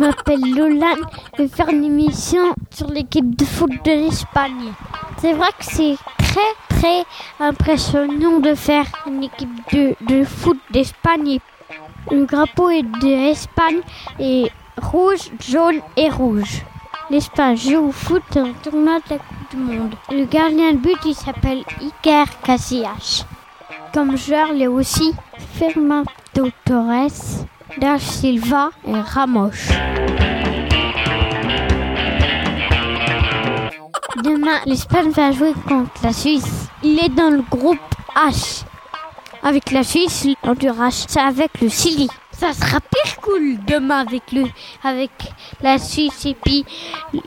m'appelle Lolan. Je vais faire une émission sur l'équipe de foot de l'Espagne. C'est vrai que c'est très très impressionnant de faire une équipe de, de foot d'Espagne. Le drapeau est d'Espagne et rouge, jaune et rouge. L'Espagne joue au foot en tournoi de la Coupe du Monde. Le gardien de but, il s'appelle Iker Casillas. Comme joueur, il a aussi Fernando Torres, Da Silva et Ramos. Demain, l'Espagne va jouer contre la Suisse. Il est dans le groupe H. Avec la Suisse, l'Honduras, c'est avec le Chili. Ça sera pire cool demain avec le, avec la Suisse et puis,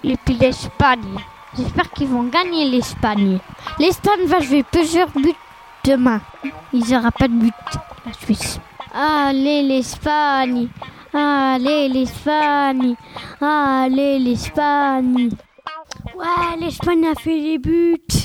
l'Espagne. J'espère qu'ils vont gagner l'Espagne. L'Espagne va jouer plusieurs buts demain. Il n'y aura pas de but, la Suisse. Allez l'Espagne, allez l'Espagne, allez l'Espagne. Ouais, l'Espagne a fait des buts.